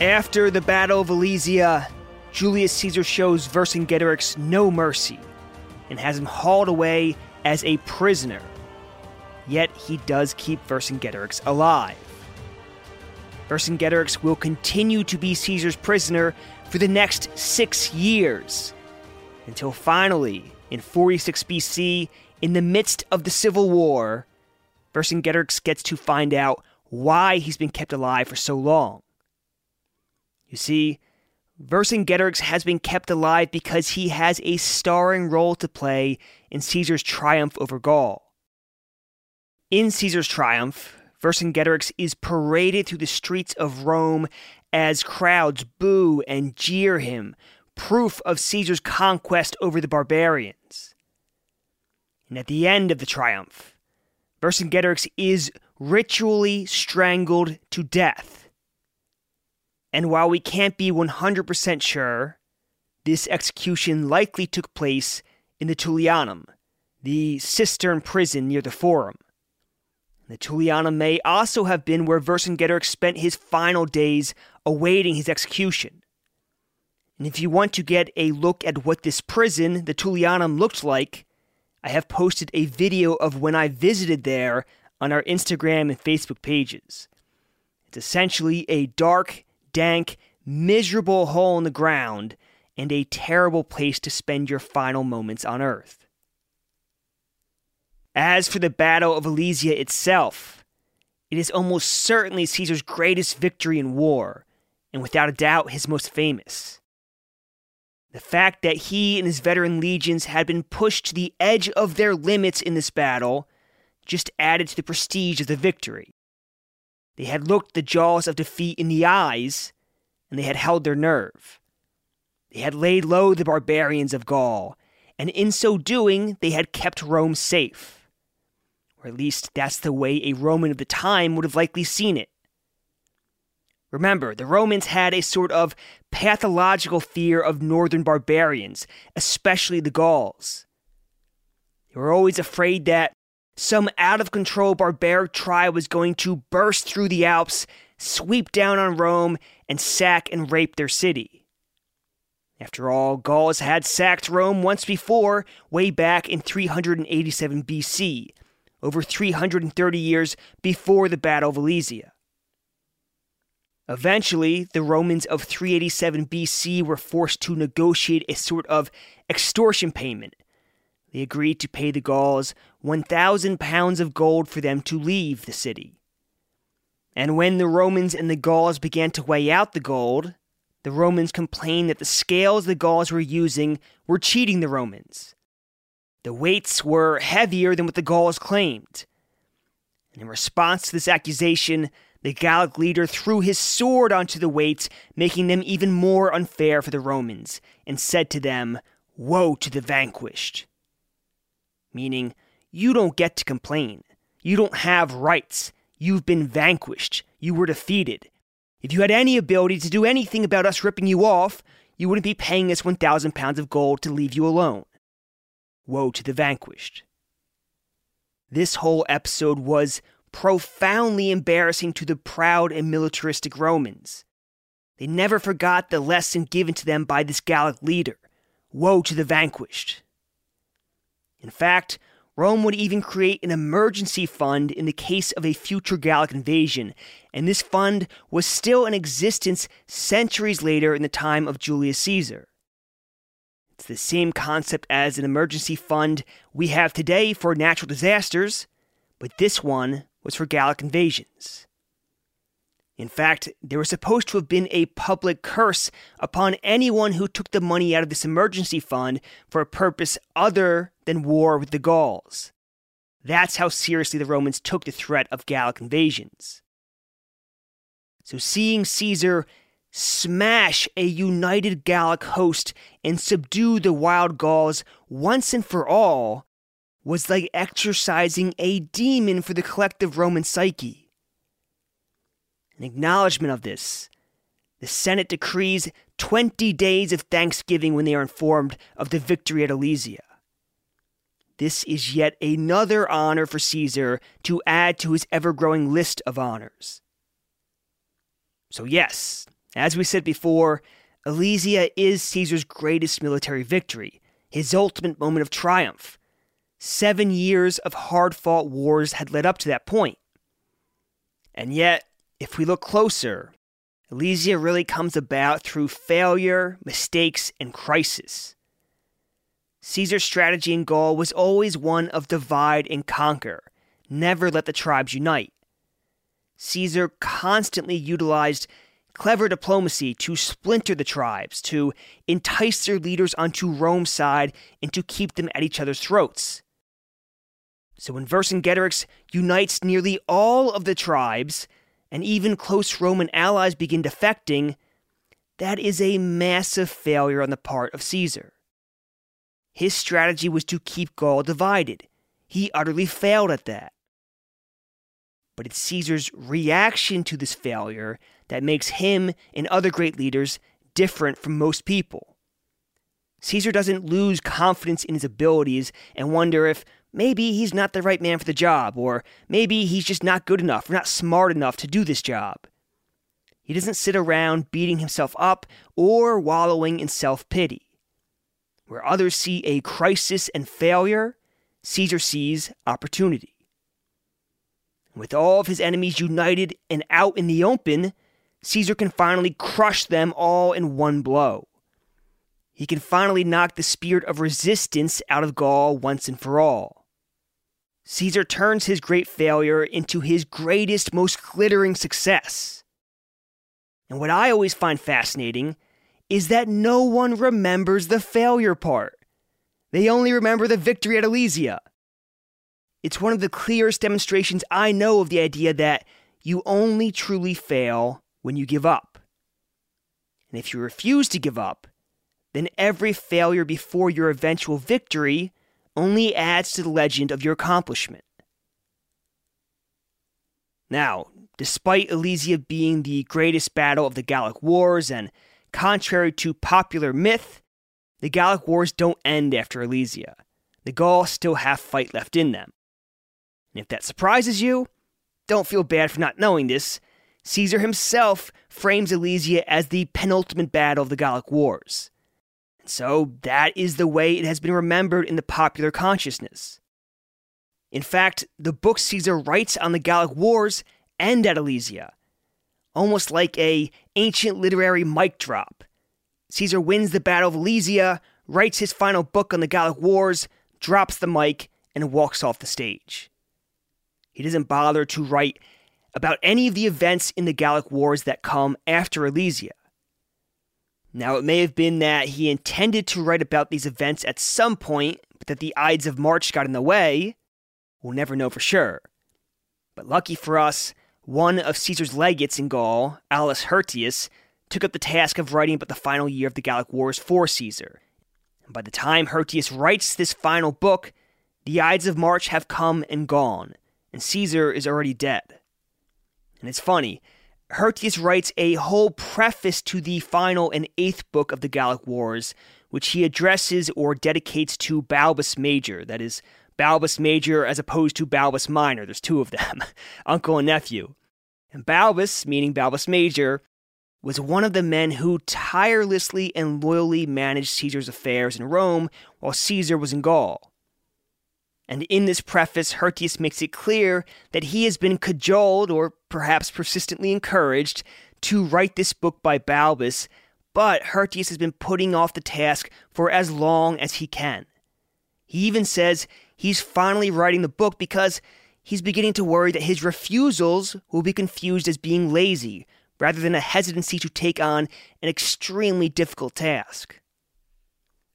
After the Battle of Alesia, Julius Caesar shows Vercingetorix no mercy and has him hauled away as a prisoner. Yet he does keep Vercingetorix alive. Vercingetorix will continue to be Caesar's prisoner for the next six years, until finally, in 46 BC, in the midst of the Civil War, Vercingetorix gets to find out why he's been kept alive for so long. You see, Vercingetorix has been kept alive because he has a starring role to play in Caesar's triumph over Gaul. In Caesar's triumph, Vercingetorix is paraded through the streets of Rome as crowds boo and jeer him, proof of Caesar's conquest over the barbarians. And at the end of the triumph, Vercingetorix is ritually strangled to death. And while we can't be 100% sure, this execution likely took place in the Tullianum, the cistern prison near the Forum. The Tullianum may also have been where Vercingetorix spent his final days awaiting his execution. And if you want to get a look at what this prison, the Tullianum, looked like, I have posted a video of when I visited there on our Instagram and Facebook pages. It's essentially a dark, dank, miserable hole in the ground and a terrible place to spend your final moments on Earth. As for the Battle of Alesia itself, it is almost certainly Caesar's greatest victory in war, and without a doubt his most famous. The fact that he and his veteran legions had been pushed to the edge of their limits in this battle just added to the prestige of the victory. They had looked the jaws of defeat in the eyes, and they had held their nerve. They had laid low the barbarians of Gaul, and in so doing, they had kept Rome safe. Or at least that's the way a Roman of the time would have likely seen it. Remember, the Romans had a sort of pathological fear of northern barbarians, especially the Gauls. They were always afraid that some out of control barbaric tribe was going to burst through the Alps, sweep down on Rome, and sack and rape their city. After all, Gauls had sacked Rome once before, way back in 387 BC, over 330 years before the Battle of Alesia. Eventually, the Romans of 387 BC were forced to negotiate a sort of extortion payment. They agreed to pay the Gauls 1,000 pounds of gold for them to leave the city. And when the Romans and the Gauls began to weigh out the gold, the Romans complained that the scales the Gauls were using were cheating the Romans. The weights were heavier than what the Gauls claimed. And in response to this accusation, the Gallic leader threw his sword onto the weights, making them even more unfair for the Romans, and said to them, Woe to the vanquished! Meaning, you don't get to complain. You don't have rights. You've been vanquished. You were defeated. If you had any ability to do anything about us ripping you off, you wouldn't be paying us 1,000 pounds of gold to leave you alone. Woe to the vanquished. This whole episode was profoundly embarrassing to the proud and militaristic Romans. They never forgot the lesson given to them by this Gallic leader woe to the vanquished. In fact, Rome would even create an emergency fund in the case of a future Gallic invasion, and this fund was still in existence centuries later in the time of Julius Caesar. It's the same concept as an emergency fund we have today for natural disasters, but this one was for Gallic invasions. In fact, there was supposed to have been a public curse upon anyone who took the money out of this emergency fund for a purpose other than war with the Gauls. That's how seriously the Romans took the threat of Gallic invasions. So, seeing Caesar smash a united Gallic host and subdue the wild Gauls once and for all was like exorcising a demon for the collective Roman psyche. In acknowledgement of this, the Senate decrees 20 days of thanksgiving when they are informed of the victory at Alesia. This is yet another honor for Caesar to add to his ever growing list of honors. So, yes, As we said before, Alesia is Caesar's greatest military victory, his ultimate moment of triumph. Seven years of hard fought wars had led up to that point. And yet, if we look closer, Alesia really comes about through failure, mistakes, and crisis. Caesar's strategy in Gaul was always one of divide and conquer, never let the tribes unite. Caesar constantly utilized clever diplomacy to splinter the tribes, to entice their leaders onto Rome's side, and to keep them at each other's throats. So when Vercingetorix unites nearly all of the tribes, and even close Roman allies begin defecting, that is a massive failure on the part of Caesar. His strategy was to keep Gaul divided. He utterly failed at that. But it's Caesar's reaction to this failure that makes him and other great leaders different from most people. Caesar doesn't lose confidence in his abilities and wonder if maybe he's not the right man for the job, or maybe he's just not good enough or not smart enough to do this job. He doesn't sit around beating himself up or wallowing in self pity. Where others see a crisis and failure, Caesar sees opportunity. With all of his enemies united and out in the open, Caesar can finally crush them all in one blow. He can finally knock the spirit of resistance out of Gaul once and for all. Caesar turns his great failure into his greatest, most glittering success. And what I always find fascinating is that no one remembers the failure part. They only remember the victory at Alesia. It's one of the clearest demonstrations I know of the idea that you only truly fail when you give up. And if you refuse to give up, then every failure before your eventual victory only adds to the legend of your accomplishment. Now, despite Alesia being the greatest battle of the Gallic Wars, and contrary to popular myth, the Gallic Wars don't end after Alesia. The Gauls still have fight left in them. And if that surprises you, don't feel bad for not knowing this. Caesar himself frames Alesia as the penultimate battle of the Gallic Wars. So that is the way it has been remembered in the popular consciousness. In fact, the book Caesar writes on the Gallic Wars end at Alesia, almost like a ancient literary mic drop. Caesar wins the Battle of Alesia, writes his final book on the Gallic Wars, drops the mic, and walks off the stage. He doesn't bother to write about any of the events in the Gallic Wars that come after Alesia. Now, it may have been that he intended to write about these events at some point, but that the Ides of March got in the way. We'll never know for sure. But lucky for us, one of Caesar's legates in Gaul, Aulus Hirtius, took up the task of writing about the final year of the Gallic Wars for Caesar. And by the time Hirtius writes this final book, the Ides of March have come and gone, and Caesar is already dead. And it's funny, Hirtius writes a whole preface to the final and eighth book of the Gallic Wars, which he addresses or dedicates to Balbus Major, that is, Balbus Major as opposed to Balbus Minor. There's two of them, uncle and nephew. And Balbus, meaning Balbus Major, was one of the men who tirelessly and loyally managed Caesar's affairs in Rome while Caesar was in Gaul. And in this preface, Hirtius makes it clear that he has been cajoled, or perhaps persistently encouraged, to write this book by Balbus, but Hirtius has been putting off the task for as long as he can. He even says he's finally writing the book because he's beginning to worry that his refusals will be confused as being lazy, rather than a hesitancy to take on an extremely difficult task.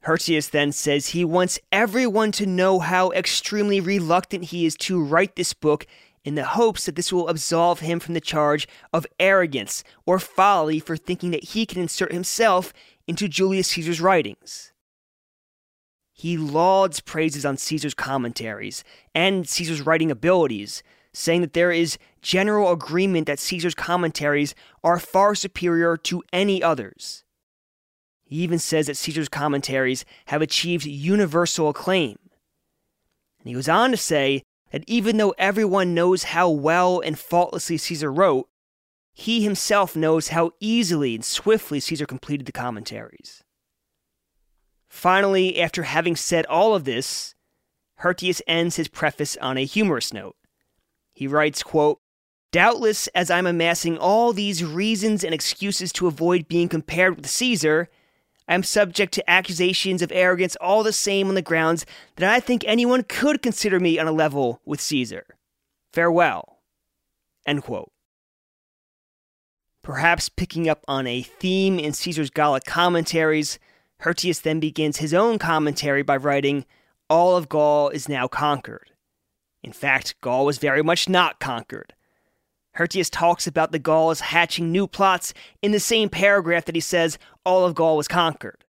Hirtius then says he wants everyone to know how extremely reluctant he is to write this book in the hopes that this will absolve him from the charge of arrogance or folly for thinking that he can insert himself into Julius Caesar's writings. He lauds praises on Caesar's commentaries and Caesar's writing abilities, saying that there is general agreement that Caesar's commentaries are far superior to any others. He even says that Caesar's commentaries have achieved universal acclaim. And he goes on to say that even though everyone knows how well and faultlessly Caesar wrote, he himself knows how easily and swiftly Caesar completed the commentaries. Finally, after having said all of this, Hirtius ends his preface on a humorous note. He writes, quote, Doubtless, as I'm amassing all these reasons and excuses to avoid being compared with Caesar, I am subject to accusations of arrogance all the same on the grounds that I think anyone could consider me on a level with Caesar. Farewell. End quote. Perhaps picking up on a theme in Caesar's Gallic commentaries, Hirtius then begins his own commentary by writing, All of Gaul is now conquered. In fact, Gaul was very much not conquered. Hirtius talks about the Gauls hatching new plots in the same paragraph that he says all of Gaul was conquered.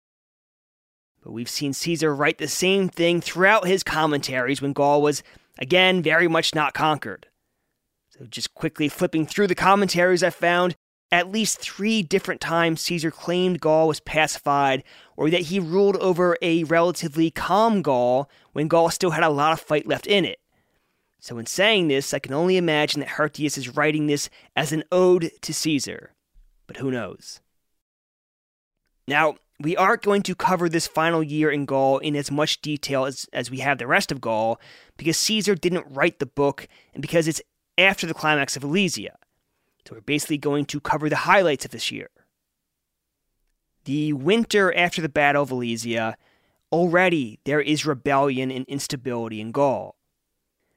But we've seen Caesar write the same thing throughout his commentaries when Gaul was, again, very much not conquered. So, just quickly flipping through the commentaries, I found at least three different times Caesar claimed Gaul was pacified, or that he ruled over a relatively calm Gaul when Gaul still had a lot of fight left in it. So, in saying this, I can only imagine that Hirtius is writing this as an ode to Caesar. But who knows? Now, we aren't going to cover this final year in Gaul in as much detail as, as we have the rest of Gaul, because Caesar didn't write the book and because it's after the climax of Alesia. So, we're basically going to cover the highlights of this year. The winter after the Battle of Alesia, already there is rebellion and instability in Gaul.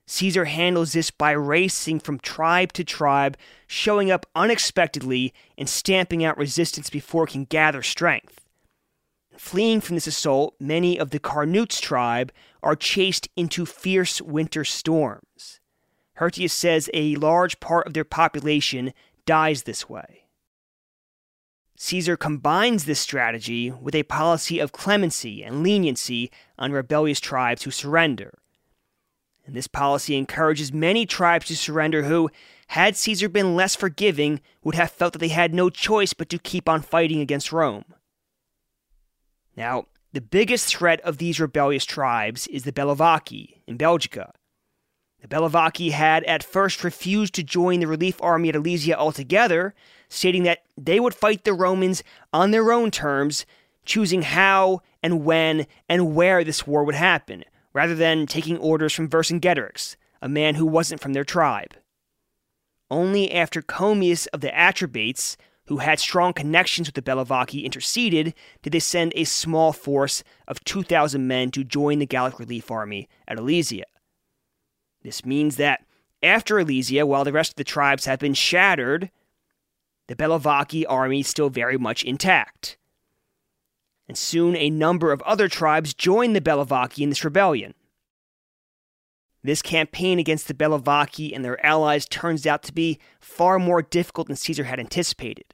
Caesar handles this by racing from tribe to tribe, showing up unexpectedly and stamping out resistance before it can gather strength. Fleeing from this assault, many of the Carnutes tribe are chased into fierce winter storms. Hirtius says a large part of their population dies this way. Caesar combines this strategy with a policy of clemency and leniency on rebellious tribes who surrender. And this policy encourages many tribes to surrender who, had Caesar been less forgiving, would have felt that they had no choice but to keep on fighting against Rome. Now, the biggest threat of these rebellious tribes is the Bellovaci in Belgica. The Bellovaci had at first refused to join the relief army at Alesia altogether, stating that they would fight the Romans on their own terms, choosing how and when and where this war would happen, rather than taking orders from Vercingetorix, a man who wasn't from their tribe. Only after Comius of the Atrebates, who had strong connections with the Bellovaci, interceded, did they send a small force of 2,000 men to join the Gallic relief army at Alesia. This means that after Alesia, while the rest of the tribes have been shattered, the Bellovaci army is still very much intact and soon a number of other tribes joined the Bellovaci in this rebellion. This campaign against the Bellovaci and their allies turns out to be far more difficult than Caesar had anticipated.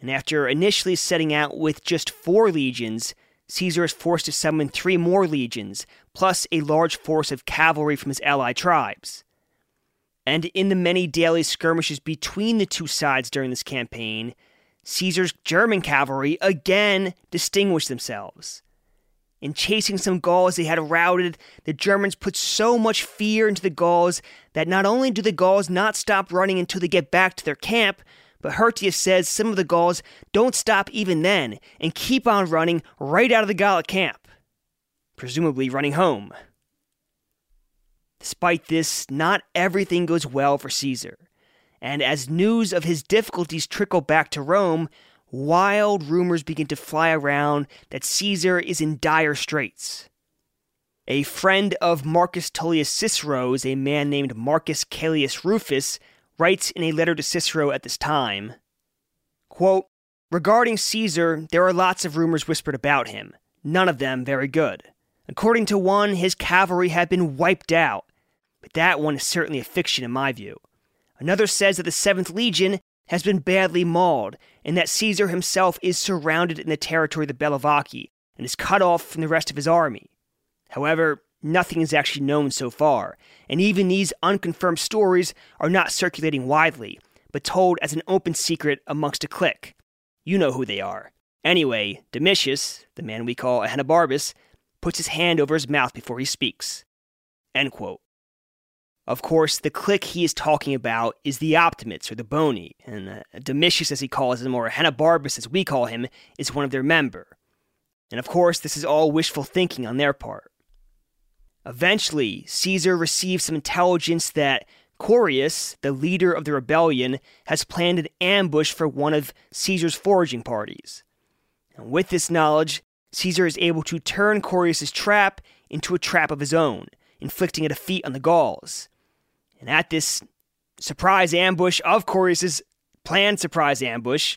And after initially setting out with just four legions, Caesar is forced to summon three more legions, plus a large force of cavalry from his allied tribes. And in the many daily skirmishes between the two sides during this campaign, Caesar's German cavalry again distinguished themselves. In chasing some Gauls they had routed, the Germans put so much fear into the Gauls that not only do the Gauls not stop running until they get back to their camp, but Hirtius says some of the Gauls don't stop even then and keep on running right out of the Gallic camp, presumably running home. Despite this, not everything goes well for Caesar and as news of his difficulties trickle back to Rome, wild rumors begin to fly around that Caesar is in dire straits. A friend of Marcus Tullius Cicero's, a man named Marcus Caelius Rufus, writes in a letter to Cicero at this time quote, Regarding Caesar, there are lots of rumors whispered about him, none of them very good. According to one, his cavalry had been wiped out, but that one is certainly a fiction in my view. Another says that the 7th Legion has been badly mauled, and that Caesar himself is surrounded in the territory of the Bellovaci and is cut off from the rest of his army. However, nothing is actually known so far, and even these unconfirmed stories are not circulating widely, but told as an open secret amongst a clique. You know who they are. Anyway, Domitius, the man we call Ahenobarbus, puts his hand over his mouth before he speaks. End quote. Of course, the clique he is talking about is the Optimates, or the Boni, and uh, Domitius, as he calls them, or Barbus, as we call him, is one of their member. And of course, this is all wishful thinking on their part. Eventually, Caesar receives some intelligence that Correus, the leader of the rebellion, has planned an ambush for one of Caesar's foraging parties. And with this knowledge, Caesar is able to turn Correus's trap into a trap of his own, inflicting a defeat on the Gauls. And at this surprise ambush of Correus's planned surprise ambush,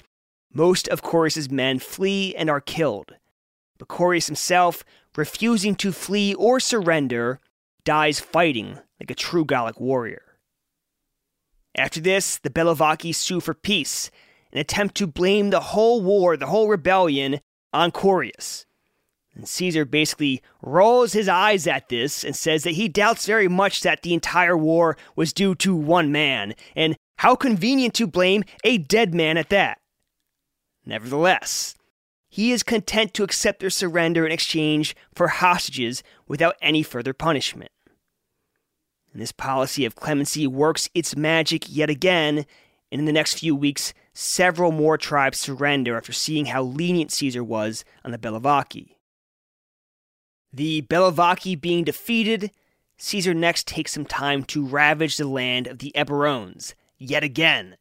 most of Correus's men flee and are killed. But Correus himself, refusing to flee or surrender, dies fighting like a true Gallic warrior. After this, the Bellovaci sue for peace and attempt to blame the whole war, the whole rebellion, on Correus. And Caesar basically rolls his eyes at this and says that he doubts very much that the entire war was due to one man, and how convenient to blame a dead man at that. Nevertheless, he is content to accept their surrender in exchange for hostages without any further punishment. And this policy of clemency works its magic yet again, and in the next few weeks, several more tribes surrender after seeing how lenient Caesar was on the Bellovaci. The Bellovaci being defeated, Caesar next takes some time to ravage the land of the Eburones, yet again.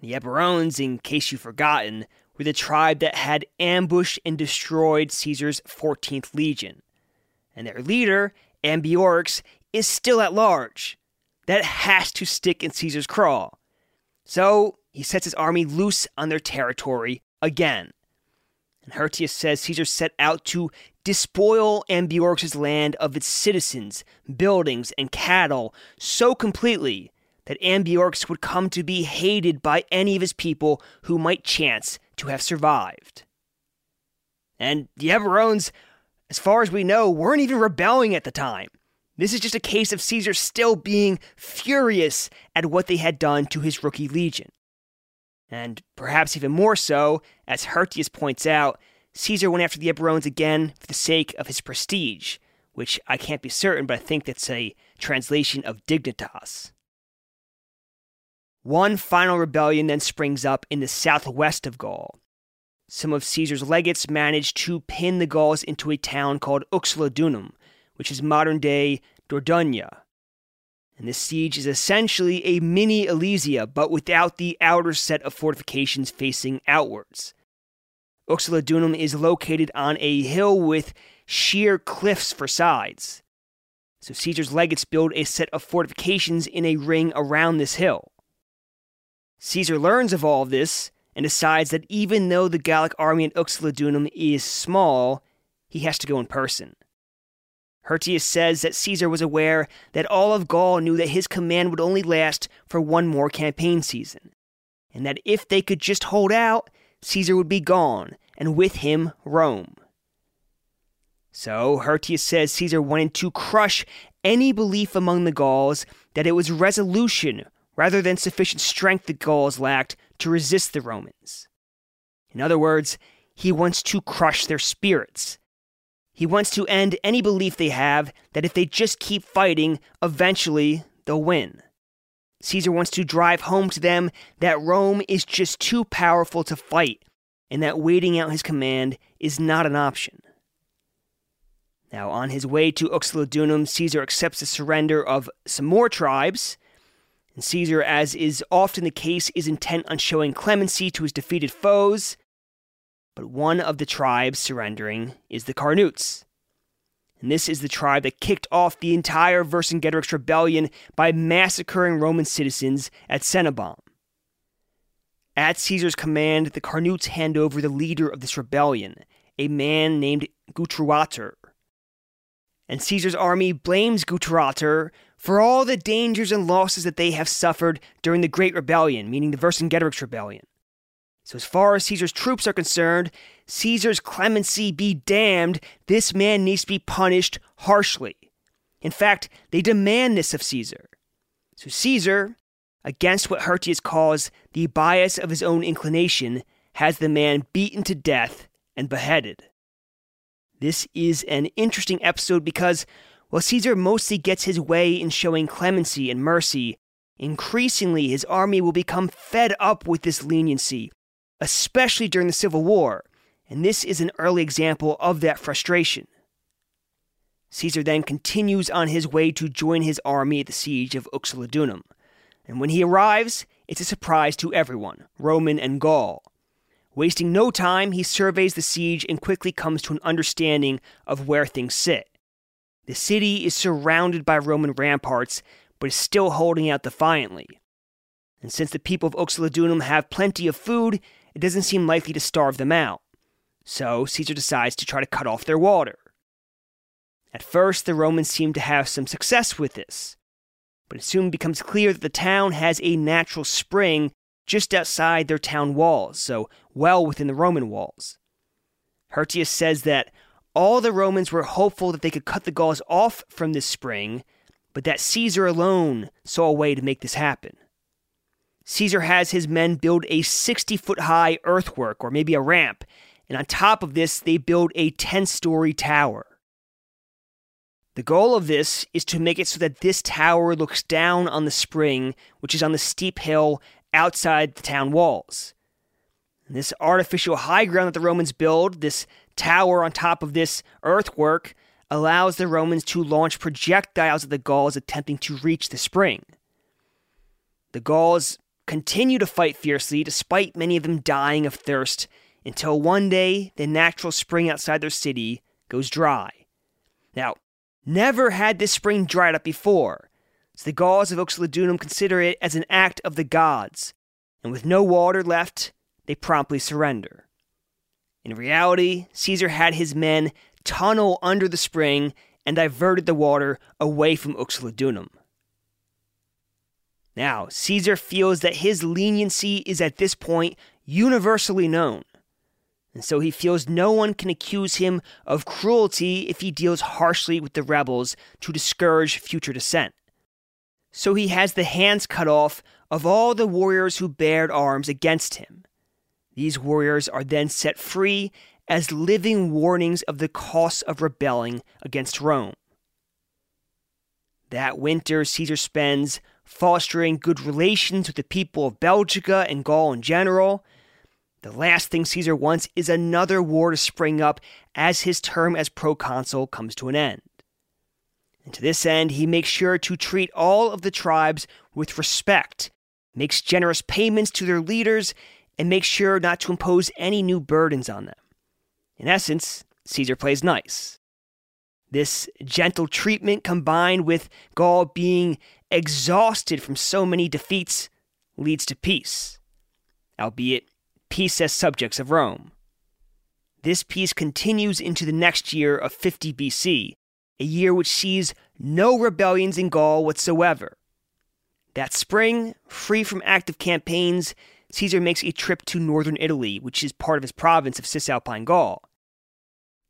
The Eburones, in case you've forgotten, were the tribe that had ambushed and destroyed Caesar's 14th legion. And their leader, Ambiorix, is still at large. That has to stick in Caesar's craw. So he sets his army loose on their territory again. And Hirtius says Caesar set out to despoil Ambiorix's land of its citizens, buildings, and cattle so completely that Ambiorix would come to be hated by any of his people who might chance to have survived. And the Eburones, as far as we know, weren't even rebelling at the time. This is just a case of Caesar still being furious at what they had done to his rookie legion. And perhaps even more so, as Hirtius points out, Caesar went after the Eburones again for the sake of his prestige, which I can't be certain, but I think that's a translation of dignitas. One final rebellion then springs up in the southwest of Gaul. Some of Caesar's legates manage to pin the Gauls into a town called Uxellodunum, which is modern day Dordogne. And this siege is essentially a mini Alesia, but without the outer set of fortifications facing outwards. Uxellodunum is located on a hill with sheer cliffs for sides. So Caesar's legates build a set of fortifications in a ring around this hill. Caesar learns of all this and decides that even though the Gallic army in Uxellodunum is small, he has to go in person. Hirtius says that Caesar was aware that all of Gaul knew that his command would only last for one more campaign season, and that if they could just hold out, Caesar would be gone, and with him, Rome. So, Hirtius says Caesar wanted to crush any belief among the Gauls that it was resolution rather than sufficient strength the Gauls lacked to resist the Romans. In other words, he wants to crush their spirits, he wants to end any belief they have that if they just keep fighting, eventually they'll win. Caesar wants to drive home to them that Rome is just too powerful to fight, and that waiting out his command is not an option. Now, on his way to Uxellodunum, Caesar accepts the surrender of some more tribes, and Caesar, as is often the case, is intent on showing clemency to his defeated foes, but one of the tribes surrendering is the Carnutes. And this is the tribe that kicked off the entire Vercingetorix rebellion by massacring Roman citizens at Cenabum. At Caesar's command, the Carnutes hand over the leader of this rebellion, a man named Gutriatur. And Caesar's army blames Gutriatur for all the dangers and losses that they have suffered during the Great Rebellion, meaning the Vercingetorix rebellion. So, as far as Caesar's troops are concerned, Caesar's clemency be damned, this man needs to be punished harshly. In fact, they demand this of Caesar. So, Caesar, against what Hirtius calls the bias of his own inclination, has the man beaten to death and beheaded. This is an interesting episode because While Caesar mostly gets his way in showing clemency and mercy, increasingly his army will become fed up with this leniency, especially during the Civil War, and this is an early example of that frustration. Caesar then continues on his way to join his army at the siege of Uxellodunum, and when he arrives, it's a surprise to everyone, Roman and Gaul. Wasting no time, he surveys the siege and quickly comes to an understanding of where things sit. The city is surrounded by Roman ramparts, but is still holding out defiantly. And since the people of Uxellodunum have plenty of food, it doesn't seem likely to starve them out. So Caesar decides to try to cut off their water. At first, the Romans seem to have some success with this, but it soon becomes clear that the town has a natural spring just outside their town walls, so well within the Roman walls. Hirtius says that all the Romans were hopeful that they could cut the Gauls off from this spring, but that Caesar alone saw a way to make this happen. Caesar has his men build a 60 foot high earthwork, or maybe a ramp, and on top of this, they build a 10 story tower. The goal of this is to make it so that this tower looks down on the spring, which is on the steep hill outside the town walls. And this artificial high ground that the Romans build, this tower on top of this earthwork, allows the Romans to launch projectiles at the Gauls attempting to reach the spring. The Gauls continue to fight fiercely, despite many of them dying of thirst, until one day the natural spring outside their city goes dry. Now, never had this spring dried up before, so the Gauls of Uxellodunum consider it as an act of the gods, and with no water left, they promptly surrender. In reality, Caesar had his men tunnel under the spring and diverted the water away from Uxellodunum. Now, Caesar feels that his leniency is at this point universally known, and so he feels no one can accuse him of cruelty if he deals harshly with the rebels to discourage future dissent. So he has the hands cut off of all the warriors who bared arms against him. These warriors are then set free as living warnings of the costs of rebelling against Rome. That winter, Caesar spends fostering good relations with the people of Belgica and Gaul in general. The last thing Caesar wants is another war to spring up as his term as proconsul comes to an end. And to this end, he makes sure to treat all of the tribes with respect, makes generous payments to their leaders, and makes sure not to impose any new burdens on them. In essence, Caesar plays nice. This gentle treatment combined with Gaul being exhausted from so many defeats leads to peace, albeit peace as subjects of Rome. This peace continues into the next year of 50 BC, a year which sees no rebellions in Gaul whatsoever. That spring, free from active campaigns, Caesar makes a trip to northern Italy, which is part of his province of Cisalpine Gaul.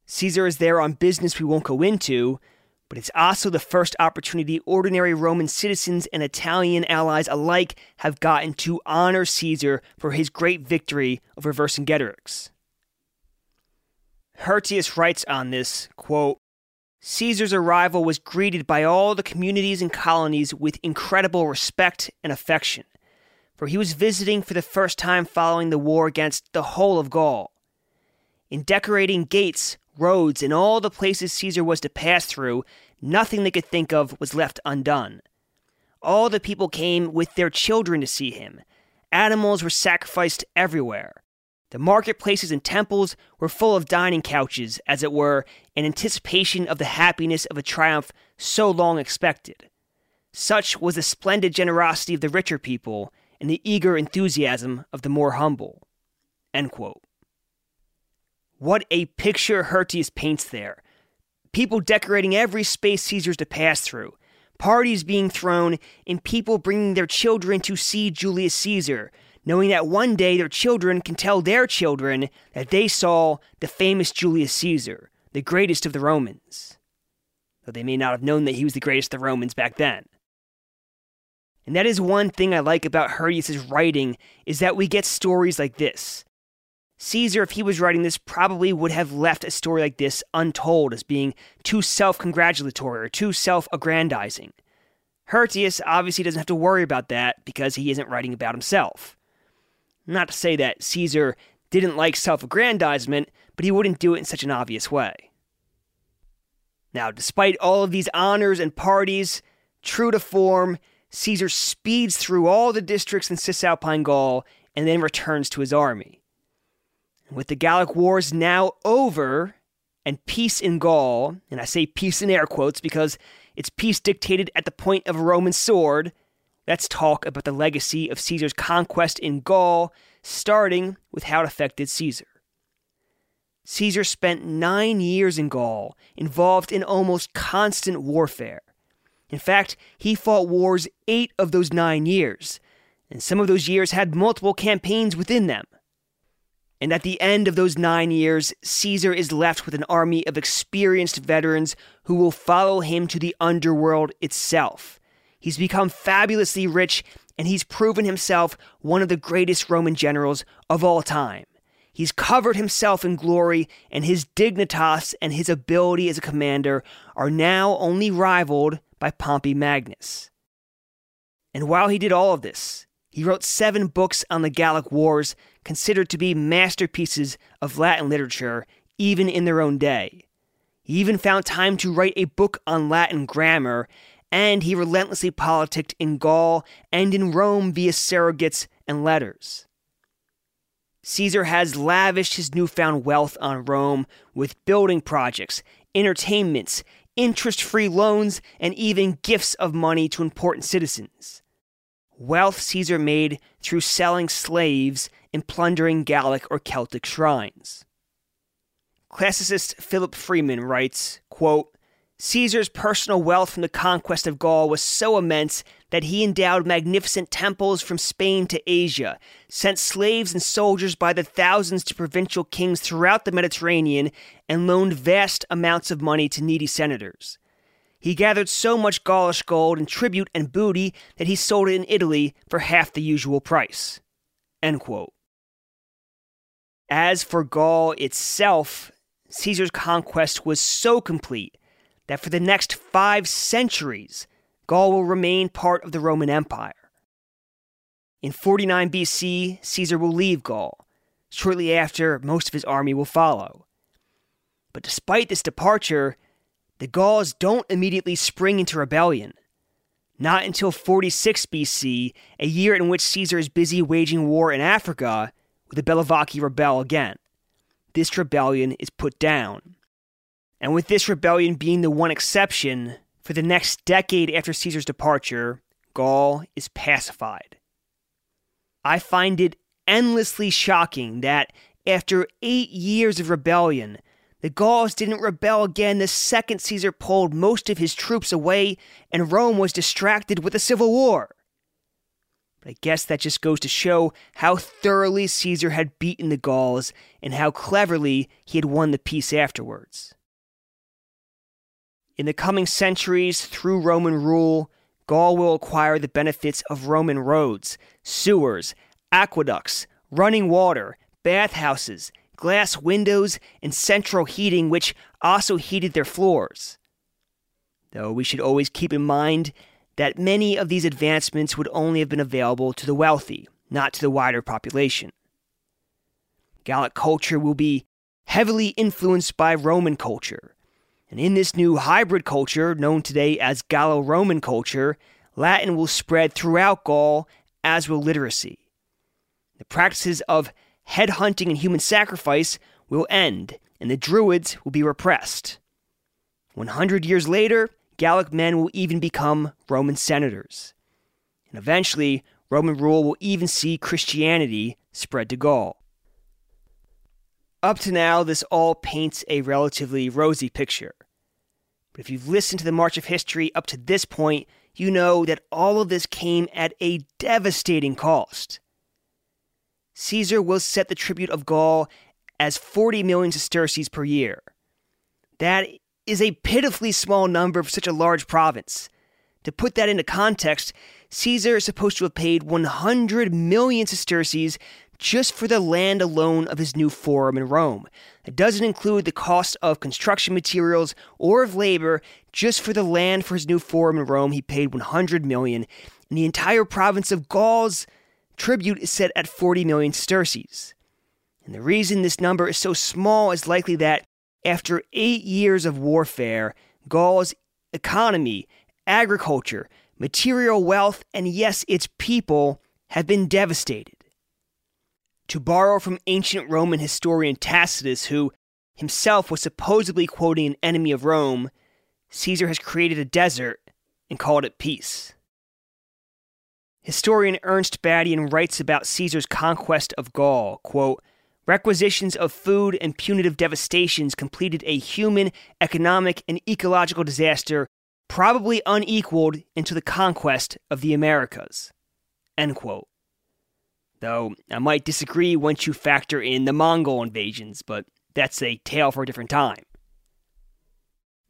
Caesar is there on business we won't go into, but it's also the first opportunity ordinary Roman citizens and Italian allies alike have gotten to honor Caesar for his great victory over Vercingetorix. Hirtius writes on this, quote, Caesar's arrival was greeted by all the communities and colonies with incredible respect and affection, for he was visiting for the first time following the war against the whole of Gaul. In decorating gates, roads, and all the places Caesar was to pass through, nothing they could think of was left undone. All the people came with their children to see him. Animals were sacrificed everywhere. The marketplaces and temples were full of dining couches, as it were, in anticipation of the happiness of a triumph so long expected. Such was the splendid generosity of the richer people and the eager enthusiasm of the more humble. What a picture Hirtius paints there. People decorating every space Caesar's to pass through, parties being thrown, and people bringing their children to see Julius Caesar, knowing that one day their children can tell their children that they saw the famous Julius Caesar, the greatest of the Romans. Though they may not have known that he was the greatest of the Romans back then. And that is one thing I like about Hirtius's writing is that we get stories like this Caesar, if he was writing this, probably would have left a story like this untold as being too self congratulatory or too self aggrandizing. Hirtius obviously doesn't have to worry about that because he isn't writing about himself. Not to say that Caesar didn't like self aggrandizement, but he wouldn't do it in such an obvious way. Now, despite all of these honors and parties, true to form, Caesar speeds through all the districts in Cisalpine Gaul and then returns to his army. With the Gallic Wars now over and peace in Gaul, and I say peace in air quotes because it's peace dictated at the point of a Roman sword, let's talk about the legacy of Caesar's conquest in Gaul, starting with how it affected Caesar. Caesar spent nine years in Gaul, involved in almost constant warfare. In fact, he fought wars eight of those nine years, and some of those years had multiple campaigns within them. And at the end of those nine years, Caesar is left with an army of experienced veterans who will follow him to the underworld itself. He's become fabulously rich, and he's proven himself one of the greatest Roman generals of all time. He's covered himself in glory, and his dignitas and his ability as a commander are now only rivaled by Pompey Magnus. And while he did all of this, he wrote seven books on the Gallic Wars, considered to be masterpieces of Latin literature, even in their own day. He even found time to write a book on Latin grammar, and he relentlessly politicked in Gaul and in Rome via surrogates and letters. Caesar has lavished his newfound wealth on Rome with building projects, entertainments, interest free loans, and even gifts of money to important citizens. Wealth Caesar made through selling slaves and plundering Gallic or Celtic shrines. Classicist Philip Freeman writes, quote, Caesar's personal wealth from the conquest of Gaul was so immense that he endowed magnificent temples from Spain to Asia, sent slaves and soldiers by the thousands to provincial kings throughout the Mediterranean, and loaned vast amounts of money to needy senators. He gathered so much Gaulish gold and tribute and booty that he sold it in Italy for half the usual price. As for Gaul itself, Caesar's conquest was so complete that for the next five centuries, Gaul will remain part of the Roman Empire. In 49 BC, Caesar will leave Gaul. Shortly after, most of his army will follow. But despite this departure, the Gauls don't immediately spring into rebellion. Not until 46 BC, a year in which Caesar is busy waging war in Africa, will the Bellovaci rebel again. This rebellion is put down. And with this rebellion being the one exception, for the next decade after Caesar's departure, Gaul is pacified. I find it endlessly shocking that after eight years of rebellion, the Gauls didn't rebel again the second Caesar pulled most of his troops away and Rome was distracted with a civil war. But I guess that just goes to show how thoroughly Caesar had beaten the Gauls and how cleverly he had won the peace afterwards. In the coming centuries, through Roman rule, Gaul will acquire the benefits of Roman roads, sewers, aqueducts, running water, bathhouses, glass windows, and central heating, which also heated their floors. Though we should always keep in mind that many of these advancements would only have been available to the wealthy, not to the wider population. Gallic culture will be heavily influenced by Roman culture, and in this new hybrid culture, known today as Gallo Roman culture, Latin will spread throughout Gaul, as will literacy. The practices of headhunting and human sacrifice will end, and the Druids will be repressed. 100 years later, Gallic men will even become Roman senators. And eventually, Roman rule will even see Christianity spread to Gaul. Up to now, this all paints a relatively rosy picture. But if you've listened to the March of History up to this point, you know that all of this came at a devastating cost. Caesar will set the tribute of Gaul as 40 million sesterces per year. That is a pitifully small number for such a large province. To put that into context, Caesar is supposed to have paid 100 million sesterces just for the land alone of his new forum in Rome. It doesn't include the cost of construction materials or of labor. Just for the land for his new forum in Rome, he paid 100 million. And the entire province of Gaul's tribute is set at 40 million sesterces. And the reason this number is so small is likely that after eight years of warfare, Gaul's economy, agriculture, material wealth, and yes, its people have been devastated. To borrow from ancient Roman historian Tacitus, who himself was supposedly quoting an enemy of Rome, Caesar has created a desert and called it peace. Historian Ernst Badian writes about Caesar's conquest of Gaul, quote, Requisitions of food and punitive devastations completed a human, economic, and ecological disaster probably unequaled until the conquest of the Americas. End quote. Though I might disagree once you factor in the Mongol invasions, but that's a tale for a different time.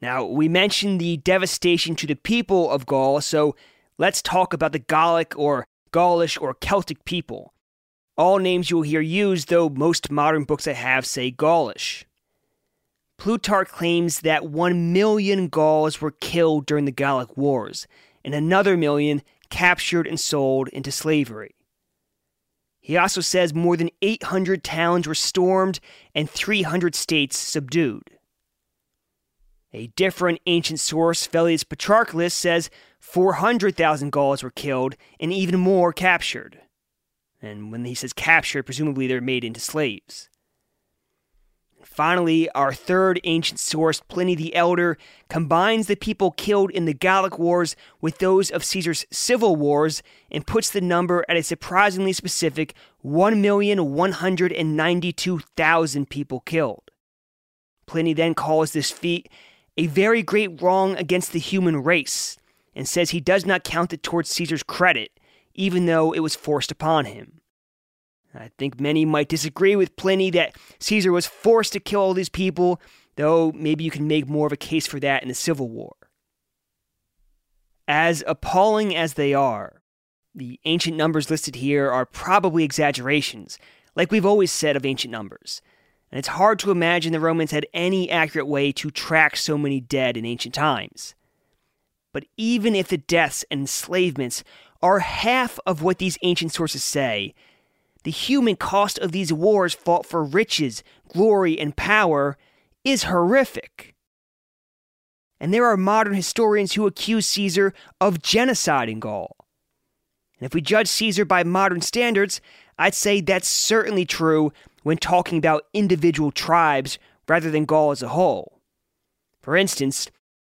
Now, we mentioned the devastation to the people of Gaul, so let's talk about the Gallic or Gaulish or Celtic people. All names you will hear used, though most modern books I have say Gaulish. Plutarch claims that 1 million Gauls were killed during the Gallic Wars, and another million captured and sold into slavery. He also says more than 800 towns were stormed and 300 states subdued. A different ancient source, Velleius Paterculus, says 400,000 Gauls were killed and even more captured. And when he says captured, presumably they're made into slaves. Finally, our third ancient source, Pliny the Elder, combines the people killed in the Gallic Wars with those of Caesar's civil wars and puts the number at a surprisingly specific 1,192,000 people killed. Pliny then calls this feat a very great wrong against the human race and says he does not count it towards Caesar's credit, even though it was forced upon him. I think many might disagree with Pliny that Caesar was forced to kill all these people, though maybe you can make more of a case for that in the Civil War. As appalling as they are, the ancient numbers listed here are probably exaggerations, like we've always said of ancient numbers. And it's hard to imagine the Romans had any accurate way to track so many dead in ancient times. But even if the deaths and enslavements are half of what these ancient sources say, the human cost of these wars fought for riches, glory, and power is horrific. And there are modern historians who accuse Caesar of genocide in Gaul. And if we judge Caesar by modern standards, I'd say that's certainly true when talking about individual tribes rather than Gaul as a whole. For instance,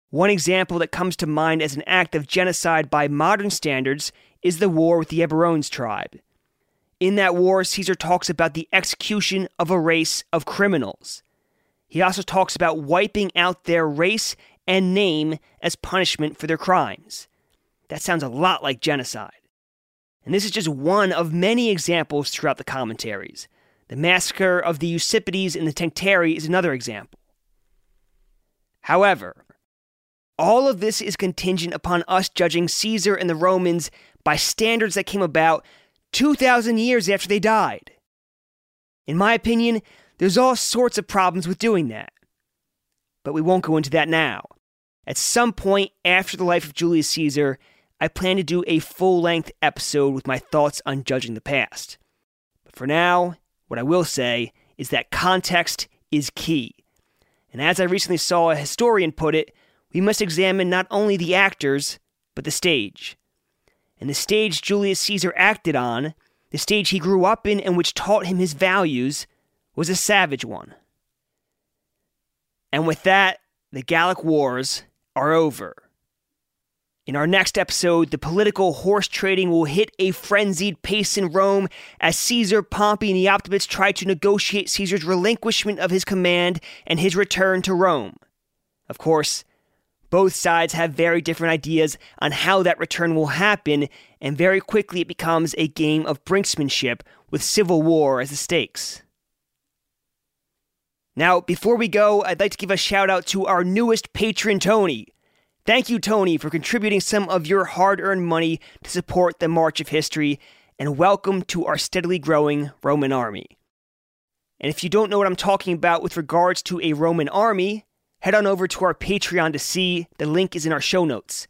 one example that comes to mind as an act of genocide by modern standards is the war with the Eburones tribe. In that war, Caesar talks about the execution of a race of criminals. He also talks about wiping out their race and name as punishment for their crimes. That sounds a lot like genocide. And this is just one of many examples throughout the commentaries. The massacre of the Usipetes in the Tencteri is another example. However, all of this is contingent upon us judging Caesar and the Romans by standards that came about 2,000 years after they died. In my opinion, there's all sorts of problems with doing that. But we won't go into that now. At some point after the life of Julius Caesar, I plan to do a full length episode with my thoughts on judging the past. But for now, what I will say is that context is key. And as I recently saw a historian put it, we must examine not only the actors, but the stage and the stage Julius Caesar acted on, the stage he grew up in and which taught him his values, was a savage one. And with that, the Gallic Wars are over. In our next episode, the political horse trading will hit a frenzied pace in Rome as Caesar, Pompey, and the Optimates try to negotiate Caesar's relinquishment of his command and his return to Rome. Of course, both sides have very different ideas on how that return will happen, and very quickly it becomes a game of brinksmanship with civil war as the stakes. Now, before we go, I'd like to give a shout out to our newest patron, Tony. Thank you, Tony, for contributing some of your hard earned money to support the March of History. and welcome to our steadily growing Roman army. And if you don't know what I'm talking about with regards to a Roman army, head on over to our Patreon to see. The link is in our show notes.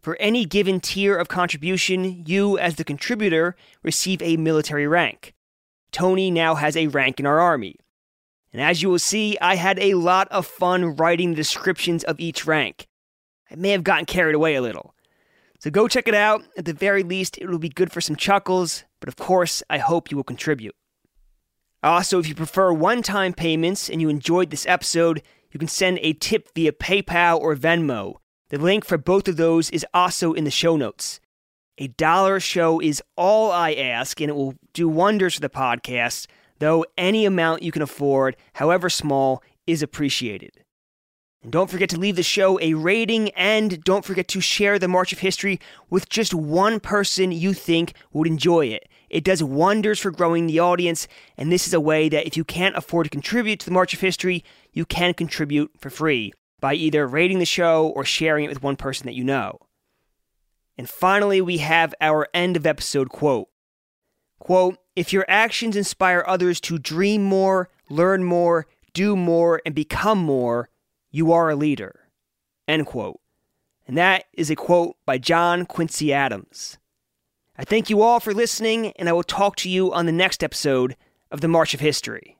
For any given tier of contribution, you, as the contributor, receive a military rank. Tony now has a rank in our army. And as you will see, I had a lot of fun writing the descriptions of each rank. I may have gotten carried away a little. So go check it out. At the very least, it will be good for some chuckles, but of course, I hope you will contribute. Also, if you prefer one time payments and you enjoyed this episode, you can send a tip via PayPal or Venmo. The link for both of those is also in the show notes. A dollar a show is all I ask, and it will do wonders for the podcast, though any amount you can afford, however small, is appreciated. And don't forget to leave the show a rating, and don't forget to share the March of History with just one person you think would enjoy it. It does wonders for growing the audience, and this is a way that if you can't afford to contribute to the March of History, you can contribute for free by either rating the show or sharing it with one person that you know. And finally, we have our end of episode quote. Quote, if your actions inspire others to dream more, learn more, do more, and become more, you are a leader. End quote. And that is a quote by John Quincy Adams. I thank you all for listening, and I will talk to you on the next episode of the March of History.